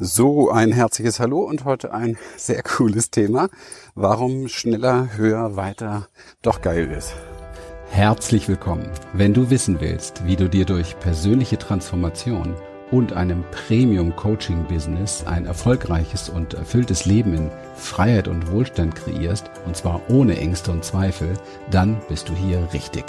So, ein herzliches Hallo und heute ein sehr cooles Thema. Warum schneller, höher, weiter doch geil ist. Herzlich willkommen. Wenn du wissen willst, wie du dir durch persönliche Transformation und einem Premium-Coaching-Business ein erfolgreiches und erfülltes Leben in Freiheit und Wohlstand kreierst, und zwar ohne Ängste und Zweifel, dann bist du hier richtig.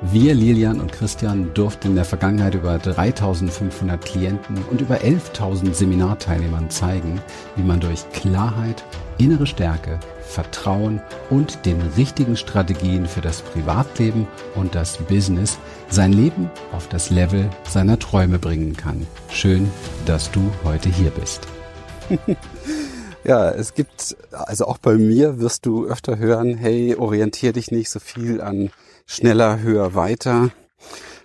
Wir, Lilian und Christian, durften in der Vergangenheit über 3500 Klienten und über 11.000 Seminarteilnehmern zeigen, wie man durch Klarheit, innere Stärke, Vertrauen und den richtigen Strategien für das Privatleben und das Business sein Leben auf das Level seiner Träume bringen kann. Schön, dass du heute hier bist. Ja, es gibt, also auch bei mir wirst du öfter hören, hey, orientier dich nicht so viel an schneller, höher, weiter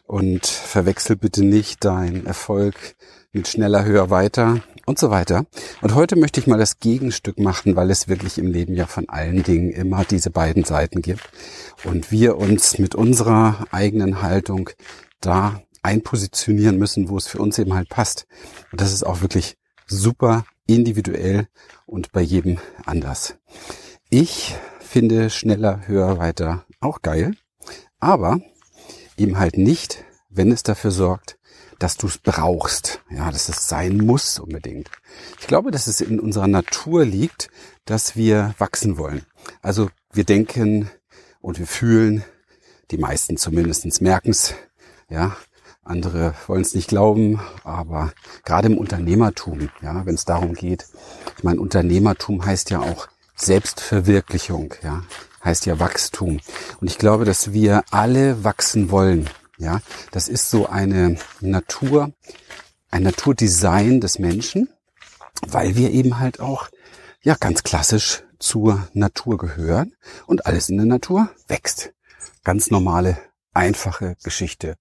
und verwechsel bitte nicht deinen Erfolg mit schneller, höher, weiter und so weiter. Und heute möchte ich mal das Gegenstück machen, weil es wirklich im Leben ja von allen Dingen immer diese beiden Seiten gibt und wir uns mit unserer eigenen Haltung da einpositionieren müssen, wo es für uns eben halt passt. Und das ist auch wirklich super individuell und bei jedem anders. Ich finde schneller, höher, weiter auch geil, aber eben halt nicht, wenn es dafür sorgt, dass du es brauchst, ja, dass es sein muss unbedingt. Ich glaube, dass es in unserer Natur liegt, dass wir wachsen wollen. Also wir denken und wir fühlen, die meisten zumindestens merken es, ja, andere wollen es nicht glauben, aber gerade im Unternehmertum, ja, wenn es darum geht, ich meine, Unternehmertum heißt ja auch Selbstverwirklichung, ja, heißt ja Wachstum. Und ich glaube, dass wir alle wachsen wollen, ja. Das ist so eine Natur, ein Naturdesign des Menschen, weil wir eben halt auch, ja, ganz klassisch zur Natur gehören und alles in der Natur wächst. Ganz normale, einfache Geschichte.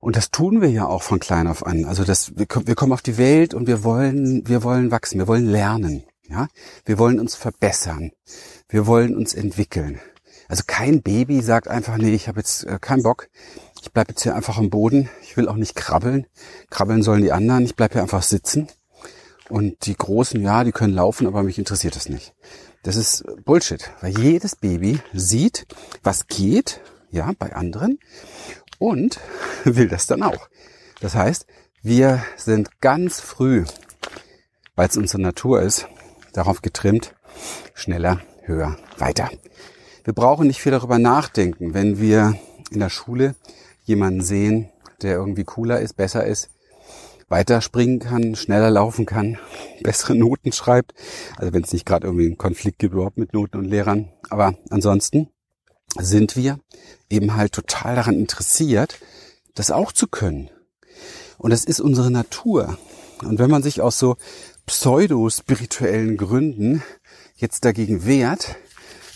Und das tun wir ja auch von klein auf an. Also das, wir, kommen auf die Welt und wir wollen, wir wollen wachsen, wir wollen lernen. Ja, wir wollen uns verbessern, wir wollen uns entwickeln. Also kein Baby sagt einfach, nee, ich habe jetzt äh, keinen Bock, ich bleib jetzt hier einfach am Boden, ich will auch nicht krabbeln. Krabbeln sollen die anderen, ich bleib hier einfach sitzen. Und die Großen, ja, die können laufen, aber mich interessiert das nicht. Das ist Bullshit, weil jedes Baby sieht, was geht, ja, bei anderen und will das dann auch. Das heißt, wir sind ganz früh, weil es unsere Natur ist, darauf getrimmt, schneller, höher, weiter. Wir brauchen nicht viel darüber nachdenken, wenn wir in der Schule jemanden sehen, der irgendwie cooler ist, besser ist, weiter springen kann, schneller laufen kann, bessere Noten schreibt. Also wenn es nicht gerade irgendwie einen Konflikt gibt überhaupt mit Noten und Lehrern. Aber ansonsten sind wir eben halt total daran interessiert, das auch zu können. Und das ist unsere Natur. Und wenn man sich aus so pseudo-spirituellen Gründen jetzt dagegen wehrt,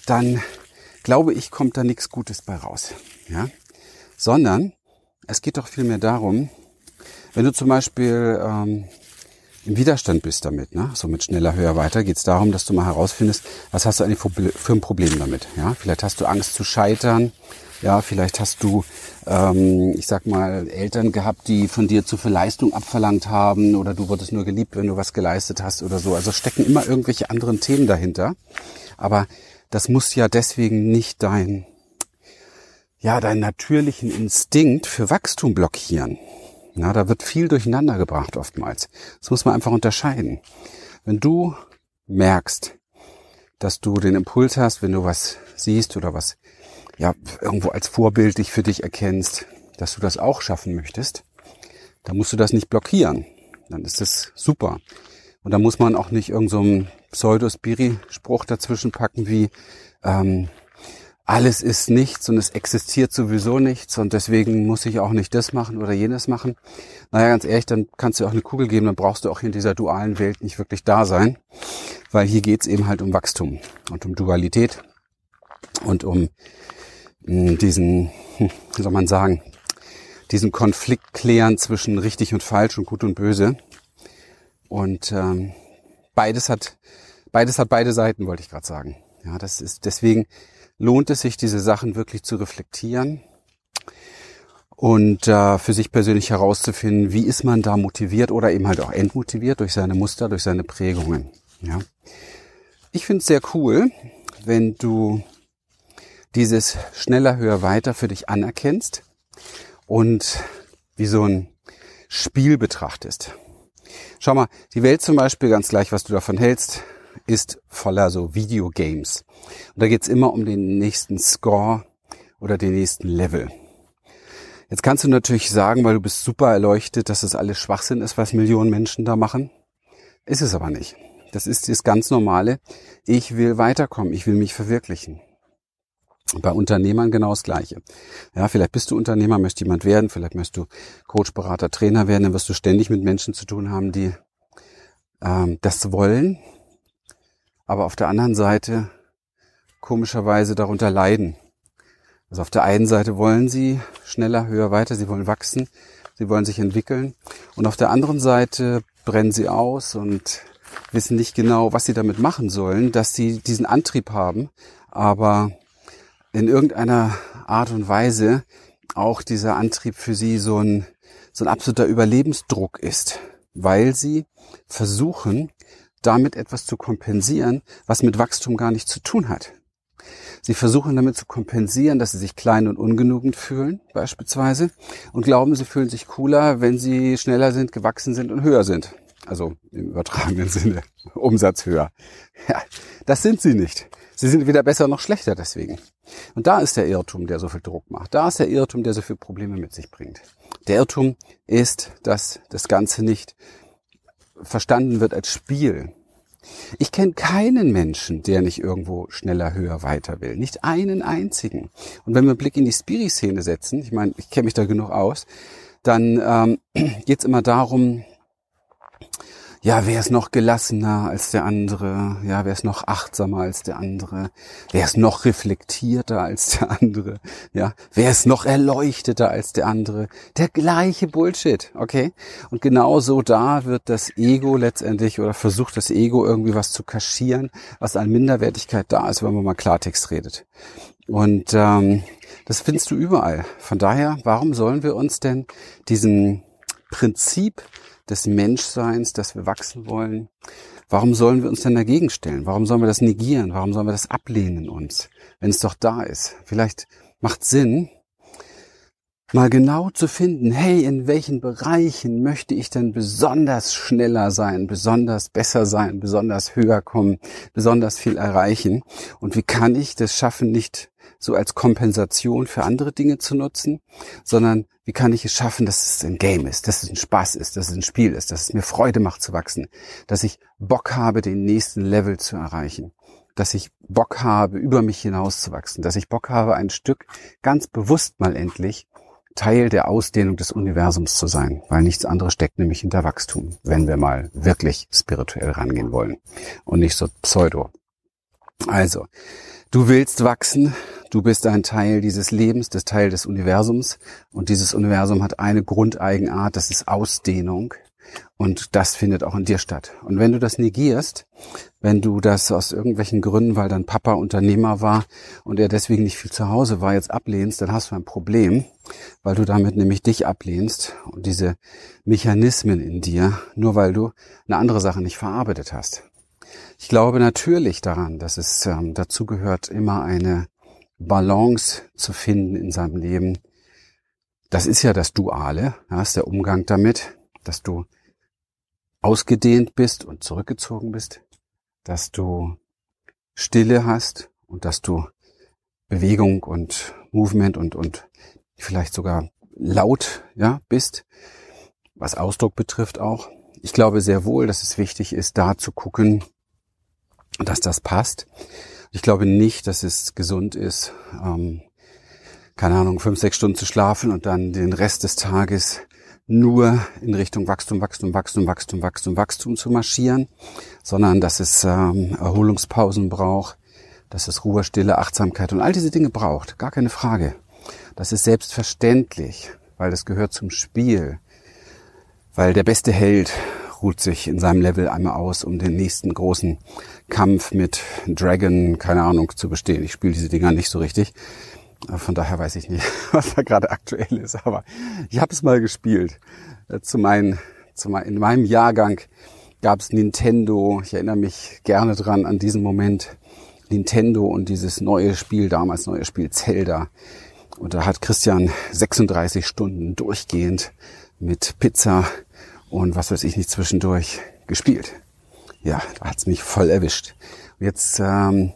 dann glaube ich, kommt da nichts Gutes bei raus. Ja? Sondern es geht doch vielmehr darum, wenn du zum Beispiel ähm, im Widerstand bist damit, ne? so mit schneller, höher, weiter, geht es darum, dass du mal herausfindest, was hast du eigentlich für ein Problem damit. Ja? Vielleicht hast du Angst zu scheitern, ja, vielleicht hast du, ähm, ich sag mal, Eltern gehabt, die von dir zu viel Leistung abverlangt haben oder du wurdest nur geliebt, wenn du was geleistet hast oder so. Also stecken immer irgendwelche anderen Themen dahinter. Aber das muss ja deswegen nicht dein, ja, deinen natürlichen Instinkt für Wachstum blockieren. Na, da wird viel durcheinander gebracht oftmals. Das muss man einfach unterscheiden. Wenn du merkst, dass du den Impuls hast, wenn du was siehst oder was ja irgendwo als vorbildlich für dich erkennst, dass du das auch schaffen möchtest, dann musst du das nicht blockieren. Dann ist das super. Und da muss man auch nicht irgendeinen so Pseudo-Spiri-Spruch dazwischen packen wie ähm, alles ist nichts und es existiert sowieso nichts und deswegen muss ich auch nicht das machen oder jenes machen. Naja, ganz ehrlich, dann kannst du auch eine Kugel geben, dann brauchst du auch in dieser dualen Welt nicht wirklich da sein, weil hier geht's eben halt um Wachstum und um Dualität und um hm, diesen, hm, wie soll man sagen, diesen Konflikt klären zwischen richtig und falsch und gut und böse. Und ähm, beides hat beides hat beide Seiten, wollte ich gerade sagen. Ja, das ist deswegen lohnt es sich, diese Sachen wirklich zu reflektieren und äh, für sich persönlich herauszufinden, wie ist man da motiviert oder eben halt auch entmotiviert durch seine Muster, durch seine Prägungen. Ja. Ich finde es sehr cool, wenn du dieses schneller, höher, weiter für dich anerkennst und wie so ein Spiel betrachtest. Schau mal, die Welt zum Beispiel, ganz gleich, was du davon hältst, ist voller so Videogames. Und da geht's immer um den nächsten Score oder den nächsten Level. Jetzt kannst du natürlich sagen, weil du bist super erleuchtet, dass das alles Schwachsinn ist, was Millionen Menschen da machen. Ist es aber nicht. Das ist das ganz normale. Ich will weiterkommen. Ich will mich verwirklichen. Bei Unternehmern genau das Gleiche. Ja, vielleicht bist du Unternehmer, möchtest jemand werden, vielleicht möchtest du Coach, Berater, Trainer werden, dann wirst du ständig mit Menschen zu tun haben, die ähm, das wollen, aber auf der anderen Seite komischerweise darunter leiden. Also auf der einen Seite wollen sie schneller, höher, weiter, sie wollen wachsen, sie wollen sich entwickeln und auf der anderen Seite brennen sie aus und wissen nicht genau, was sie damit machen sollen, dass sie diesen Antrieb haben, aber in irgendeiner Art und Weise auch dieser Antrieb für sie so ein, so ein absoluter Überlebensdruck ist, weil sie versuchen, damit etwas zu kompensieren, was mit Wachstum gar nichts zu tun hat. Sie versuchen damit zu kompensieren, dass sie sich klein und ungenügend fühlen, beispielsweise, und glauben, sie fühlen sich cooler, wenn sie schneller sind, gewachsen sind und höher sind. Also im übertragenen Sinne, Umsatz höher. Ja, das sind sie nicht. Sie sind weder besser noch schlechter deswegen. Und da ist der Irrtum, der so viel Druck macht. Da ist der Irrtum, der so viele Probleme mit sich bringt. Der Irrtum ist, dass das Ganze nicht verstanden wird als Spiel. Ich kenne keinen Menschen, der nicht irgendwo schneller, höher, weiter will. Nicht einen einzigen. Und wenn wir einen Blick in die Spiri-Szene setzen, ich meine, ich kenne mich da genug aus, dann ähm, geht es immer darum, ja, wer ist noch gelassener als der andere? Ja, wer ist noch achtsamer als der andere? Wer ist noch reflektierter als der andere? Ja, wer ist noch erleuchteter als der andere? Der gleiche Bullshit, okay? Und genauso da wird das Ego letztendlich oder versucht das Ego irgendwie was zu kaschieren, was an Minderwertigkeit da ist, wenn man mal Klartext redet. Und ähm, das findest du überall. Von daher, warum sollen wir uns denn diesem Prinzip des Menschseins, dass wir wachsen wollen. Warum sollen wir uns denn dagegen stellen? Warum sollen wir das negieren? Warum sollen wir das ablehnen uns, wenn es doch da ist? Vielleicht macht Sinn, mal genau zu finden, hey, in welchen Bereichen möchte ich denn besonders schneller sein, besonders besser sein, besonders höher kommen, besonders viel erreichen? Und wie kann ich das schaffen, nicht so als Kompensation für andere Dinge zu nutzen, sondern wie kann ich es schaffen, dass es ein Game ist, dass es ein Spaß ist, dass es ein Spiel ist, dass es mir Freude macht zu wachsen, dass ich Bock habe, den nächsten Level zu erreichen, dass ich Bock habe, über mich hinauszuwachsen, dass ich Bock habe, ein Stück ganz bewusst mal endlich Teil der Ausdehnung des Universums zu sein, weil nichts anderes steckt nämlich hinter Wachstum, wenn wir mal wirklich spirituell rangehen wollen und nicht so pseudo. Also, du willst wachsen, Du bist ein Teil dieses Lebens, des Teil des Universums. Und dieses Universum hat eine Grundeigenart, das ist Ausdehnung. Und das findet auch in dir statt. Und wenn du das negierst, wenn du das aus irgendwelchen Gründen, weil dein Papa Unternehmer war und er deswegen nicht viel zu Hause war, jetzt ablehnst, dann hast du ein Problem, weil du damit nämlich dich ablehnst und diese Mechanismen in dir, nur weil du eine andere Sache nicht verarbeitet hast. Ich glaube natürlich daran, dass es ähm, dazu gehört, immer eine Balance zu finden in seinem Leben. Das ist ja das Duale, ja, ist der Umgang damit, dass du ausgedehnt bist und zurückgezogen bist, dass du Stille hast und dass du Bewegung und Movement und, und vielleicht sogar laut, ja, bist, was Ausdruck betrifft auch. Ich glaube sehr wohl, dass es wichtig ist, da zu gucken, dass das passt. Ich glaube nicht, dass es gesund ist, ähm, keine Ahnung, fünf, sechs Stunden zu schlafen und dann den Rest des Tages nur in Richtung Wachstum, Wachstum, Wachstum, Wachstum, Wachstum, Wachstum zu marschieren, sondern dass es ähm, Erholungspausen braucht, dass es Ruhe, Stille, Achtsamkeit und all diese Dinge braucht. Gar keine Frage. Das ist selbstverständlich, weil das gehört zum Spiel, weil der beste Held ruht sich in seinem Level einmal aus, um den nächsten großen Kampf mit Dragon, keine Ahnung, zu bestehen. Ich spiele diese Dinger nicht so richtig. Von daher weiß ich nicht, was da gerade aktuell ist, aber ich habe es mal gespielt. Äh, zu meinen, zu mein, in meinem Jahrgang gab es Nintendo. Ich erinnere mich gerne dran an diesen Moment. Nintendo und dieses neue Spiel, damals neue Spiel Zelda. Und da hat Christian 36 Stunden durchgehend mit Pizza und was weiß ich nicht zwischendurch gespielt. Ja, da hat's mich voll erwischt. Und jetzt ähm,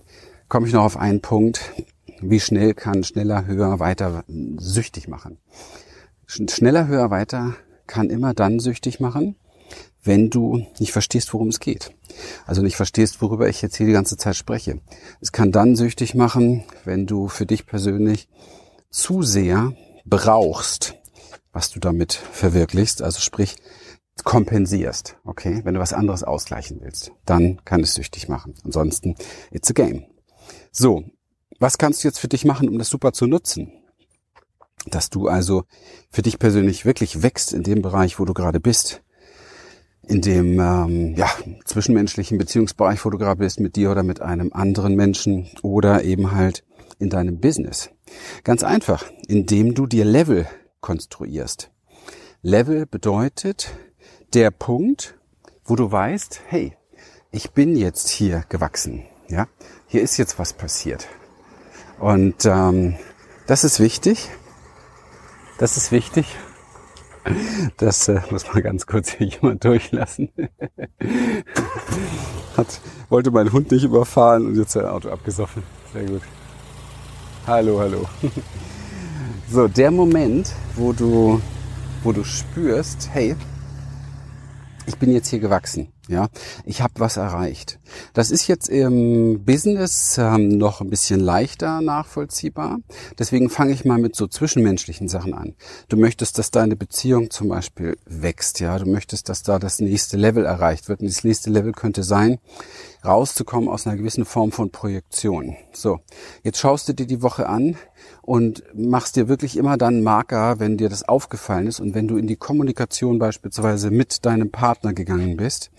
komme ich noch auf einen Punkt. Wie schnell kann schneller, höher, weiter süchtig machen? Schneller, höher, weiter kann immer dann süchtig machen, wenn du nicht verstehst, worum es geht. Also nicht verstehst, worüber ich jetzt hier die ganze Zeit spreche. Es kann dann süchtig machen, wenn du für dich persönlich zu sehr brauchst, was du damit verwirklichst, also sprich kompensierst, okay? Wenn du was anderes ausgleichen willst, dann kann es süchtig machen. Ansonsten, it's a game. So, was kannst du jetzt für dich machen, um das super zu nutzen? Dass du also für dich persönlich wirklich wächst in dem Bereich, wo du gerade bist. In dem ähm, ja, zwischenmenschlichen Beziehungsbereich, wo du gerade bist, mit dir oder mit einem anderen Menschen oder eben halt in deinem Business. Ganz einfach, indem du dir Level konstruierst. Level bedeutet der Punkt, wo du weißt, hey, ich bin jetzt hier gewachsen. Ja, hier ist jetzt was passiert. Und ähm, das ist wichtig. Das ist wichtig. Das äh, muss man ganz kurz hier jemand durchlassen. Hat, wollte mein Hund nicht überfahren und jetzt sein Auto abgesoffen. Sehr gut. Hallo, hallo. So, der Moment, wo du, wo du spürst, hey, ich bin jetzt hier gewachsen. Ja, ich habe was erreicht. Das ist jetzt im Business ähm, noch ein bisschen leichter nachvollziehbar. Deswegen fange ich mal mit so zwischenmenschlichen Sachen an. Du möchtest, dass deine Beziehung zum Beispiel wächst. Ja, du möchtest, dass da das nächste Level erreicht wird. Und das nächste Level könnte sein, rauszukommen aus einer gewissen Form von Projektion. So, jetzt schaust du dir die Woche an und machst dir wirklich immer dann Marker, wenn dir das aufgefallen ist und wenn du in die Kommunikation beispielsweise mit deinem Partner gegangen bist,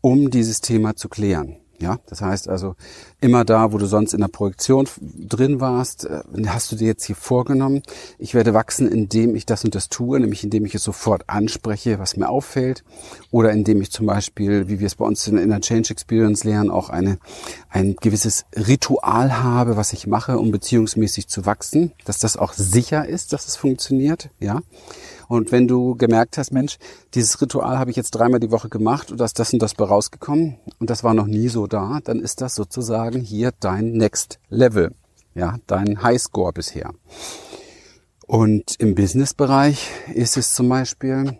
um dieses Thema zu klären. Ja, das heißt also, immer da, wo du sonst in der Projektion drin warst, äh, hast du dir jetzt hier vorgenommen, ich werde wachsen, indem ich das und das tue, nämlich indem ich es sofort anspreche, was mir auffällt, oder indem ich zum Beispiel, wie wir es bei uns in der Change Experience lernen, auch eine, ein gewisses Ritual habe, was ich mache, um beziehungsmäßig zu wachsen, dass das auch sicher ist, dass es funktioniert, ja. Und wenn du gemerkt hast, Mensch, dieses Ritual habe ich jetzt dreimal die Woche gemacht und da ist das und das bei rausgekommen und das war noch nie so da, dann ist das sozusagen hier dein Next Level. Ja, dein Highscore bisher. Und im Business-Bereich ist es zum Beispiel,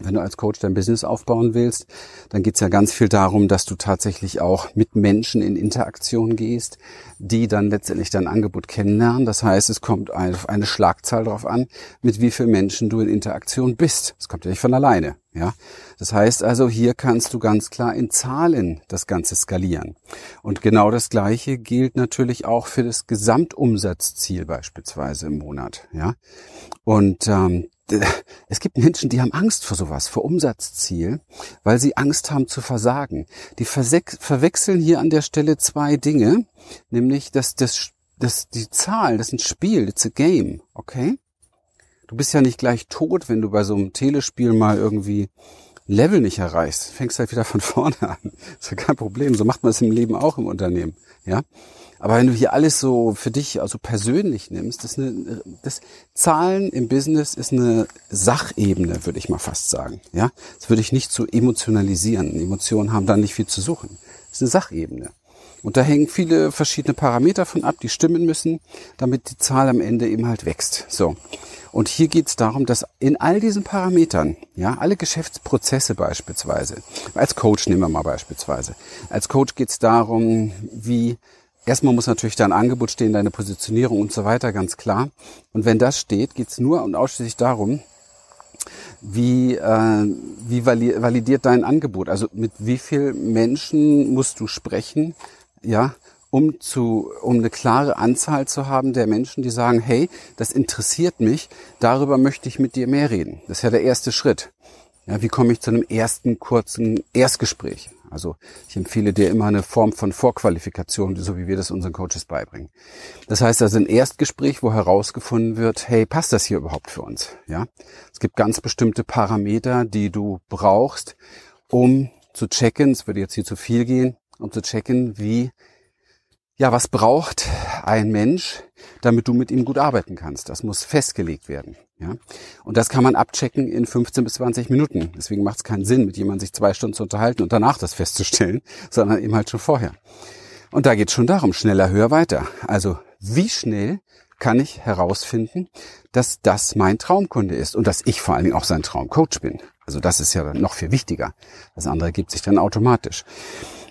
wenn du als Coach dein Business aufbauen willst, dann geht es ja ganz viel darum, dass du tatsächlich auch mit Menschen in Interaktion gehst, die dann letztendlich dein Angebot kennenlernen. Das heißt, es kommt auf eine Schlagzahl drauf an, mit wie vielen Menschen du in Interaktion bist. Das kommt ja nicht von alleine. Ja, das heißt also, hier kannst du ganz klar in Zahlen das Ganze skalieren. Und genau das Gleiche gilt natürlich auch für das Gesamtumsatzziel beispielsweise im Monat. Ja, und ähm, es gibt Menschen, die haben Angst vor sowas, vor Umsatzziel, weil sie Angst haben zu versagen. Die verwechseln hier an der Stelle zwei Dinge, nämlich dass das, das, die Zahl, das ist ein Spiel, it's a game, okay? Du bist ja nicht gleich tot, wenn du bei so einem Telespiel mal irgendwie Level nicht erreichst. Fängst halt wieder von vorne an. Ist ja kein Problem. So macht man es im Leben auch im Unternehmen, ja? Aber wenn du hier alles so für dich also persönlich nimmst, das, eine, das Zahlen im Business ist eine Sachebene, würde ich mal fast sagen. Ja, das würde ich nicht so emotionalisieren. Emotionen haben da nicht viel zu suchen. Das ist eine Sachebene. Und da hängen viele verschiedene Parameter von ab, die stimmen müssen, damit die Zahl am Ende eben halt wächst. So. Und hier geht es darum, dass in all diesen Parametern, ja, alle Geschäftsprozesse beispielsweise, als Coach nehmen wir mal beispielsweise, als Coach geht es darum, wie Erstmal muss natürlich dein Angebot stehen, deine Positionierung und so weiter, ganz klar. Und wenn das steht, geht's nur und ausschließlich darum, wie, äh, wie validiert dein Angebot? Also mit wie vielen Menschen musst du sprechen, ja, um zu, um eine klare Anzahl zu haben der Menschen, die sagen, hey, das interessiert mich, darüber möchte ich mit dir mehr reden. Das ist ja der erste Schritt. Ja, wie komme ich zu einem ersten kurzen Erstgespräch? Also ich empfehle dir immer eine Form von Vorqualifikation, so wie wir das unseren Coaches beibringen. Das heißt also ein Erstgespräch, wo herausgefunden wird, hey, passt das hier überhaupt für uns? Ja, es gibt ganz bestimmte Parameter, die du brauchst, um zu checken. Es würde jetzt hier zu viel gehen, um zu checken, wie ja, was braucht ein Mensch, damit du mit ihm gut arbeiten kannst? Das muss festgelegt werden. Ja? Und das kann man abchecken in 15 bis 20 Minuten. Deswegen macht es keinen Sinn, mit jemandem sich zwei Stunden zu unterhalten und danach das festzustellen, sondern eben halt schon vorher. Und da geht es schon darum, schneller, höher, weiter. Also wie schnell kann ich herausfinden, dass das mein Traumkunde ist und dass ich vor allen Dingen auch sein Traumcoach bin. Also das ist ja noch viel wichtiger. Das andere gibt sich dann automatisch.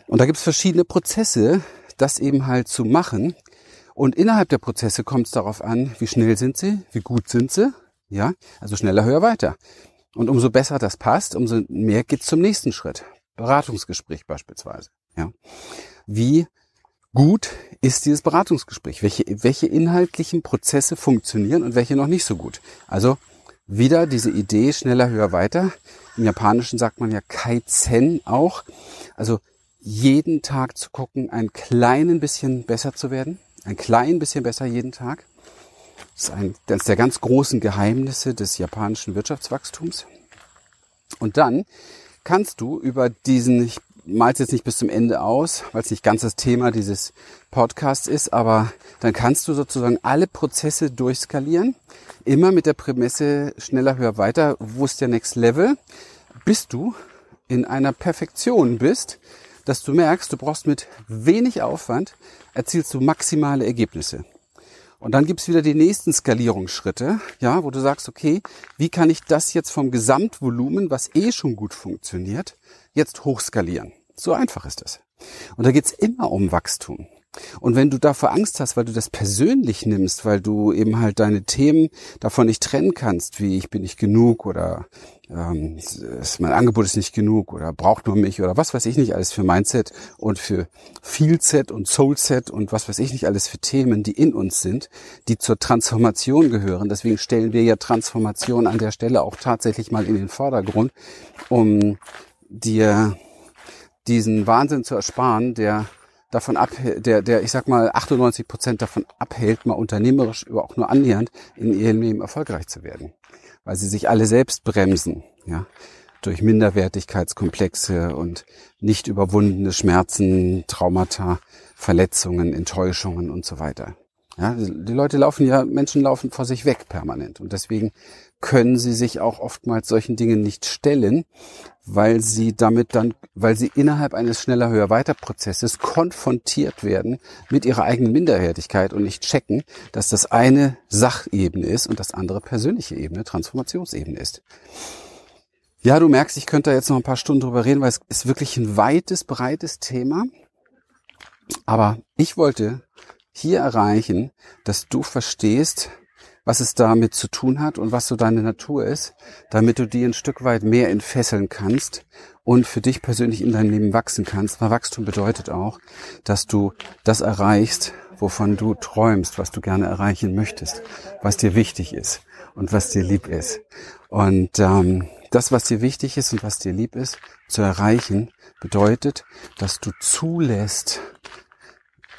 Und da gibt es verschiedene Prozesse, das eben halt zu machen. Und innerhalb der Prozesse kommt es darauf an, wie schnell sind sie, wie gut sind sie, ja, also schneller, höher, weiter. Und umso besser das passt, umso mehr geht's zum nächsten Schritt. Beratungsgespräch beispielsweise, ja. Wie gut ist dieses Beratungsgespräch? Welche, welche inhaltlichen Prozesse funktionieren und welche noch nicht so gut? Also wieder diese Idee schneller, höher, weiter. Im Japanischen sagt man ja Kaizen auch. Also jeden Tag zu gucken, ein kleinen bisschen besser zu werden. Ein klein bisschen besser jeden Tag. Das ist ein, eines der ganz großen Geheimnisse des japanischen Wirtschaftswachstums. Und dann kannst du über diesen, ich mal jetzt nicht bis zum Ende aus, weil es nicht ganz das Thema dieses Podcasts ist, aber dann kannst du sozusagen alle Prozesse durchskalieren. Immer mit der Prämisse schneller, höher, weiter. Wo ist der Next Level? Bis du in einer Perfektion bist, dass du merkst, du brauchst mit wenig Aufwand, erzielst du maximale Ergebnisse. Und dann gibt's wieder die nächsten Skalierungsschritte, ja, wo du sagst, okay, wie kann ich das jetzt vom Gesamtvolumen, was eh schon gut funktioniert, jetzt hochskalieren? So einfach ist das. Und da geht's immer um Wachstum. Und wenn du davor Angst hast, weil du das persönlich nimmst, weil du eben halt deine Themen davon nicht trennen kannst, wie ich bin nicht genug oder ähm, mein Angebot ist nicht genug oder braucht nur mich oder was weiß ich nicht alles für Mindset und für Feelset und Soulset und was weiß ich nicht alles für Themen, die in uns sind, die zur Transformation gehören. Deswegen stellen wir ja Transformation an der Stelle auch tatsächlich mal in den Vordergrund, um dir diesen Wahnsinn zu ersparen, der davon ab, der, der, ich sag mal, 98 Prozent davon abhält, mal unternehmerisch über auch nur annähernd in ihrem Leben erfolgreich zu werden. Weil sie sich alle selbst bremsen, ja, durch Minderwertigkeitskomplexe und nicht überwundene Schmerzen, Traumata, Verletzungen, Enttäuschungen und so weiter. Ja, die Leute laufen ja, Menschen laufen vor sich weg permanent. Und deswegen können sie sich auch oftmals solchen Dingen nicht stellen, weil sie damit dann, weil sie innerhalb eines schneller, höher, weiter Prozesses konfrontiert werden mit ihrer eigenen Minderwertigkeit und nicht checken, dass das eine Sachebene ist und das andere persönliche Ebene, Transformationsebene ist. Ja, du merkst, ich könnte da jetzt noch ein paar Stunden drüber reden, weil es ist wirklich ein weites, breites Thema. Aber ich wollte hier erreichen, dass du verstehst, was es damit zu tun hat und was so deine Natur ist, damit du die ein Stück weit mehr entfesseln kannst und für dich persönlich in deinem Leben wachsen kannst. Weil Wachstum bedeutet auch, dass du das erreichst, wovon du träumst, was du gerne erreichen möchtest, was dir wichtig ist und was dir lieb ist. Und ähm, das, was dir wichtig ist und was dir lieb ist, zu erreichen, bedeutet, dass du zulässt,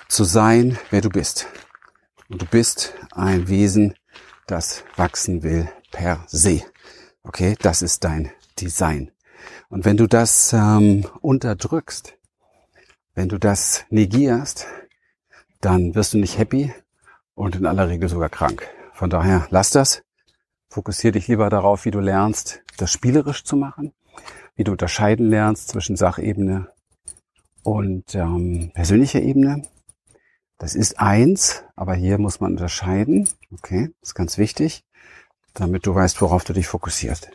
zu sein, wer du bist. Und du bist ein Wesen, das wachsen will per se. Okay, das ist dein Design. Und wenn du das ähm, unterdrückst, wenn du das negierst, dann wirst du nicht happy und in aller Regel sogar krank. Von daher lass das. Fokussier dich lieber darauf, wie du lernst, das spielerisch zu machen, wie du unterscheiden lernst zwischen Sachebene und ähm, persönlicher Ebene das ist eins, aber hier muss man unterscheiden. Okay, ist ganz wichtig, damit du weißt, worauf du dich fokussierst.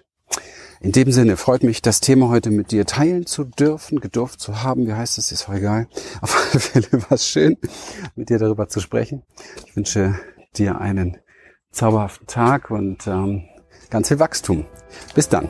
In dem Sinne freut mich, das Thema heute mit dir teilen zu dürfen, gedurft zu haben. Wie heißt das? Ist auch egal. Auf alle Fälle war es schön, mit dir darüber zu sprechen. Ich wünsche dir einen zauberhaften Tag und ähm, ganz viel Wachstum. Bis dann.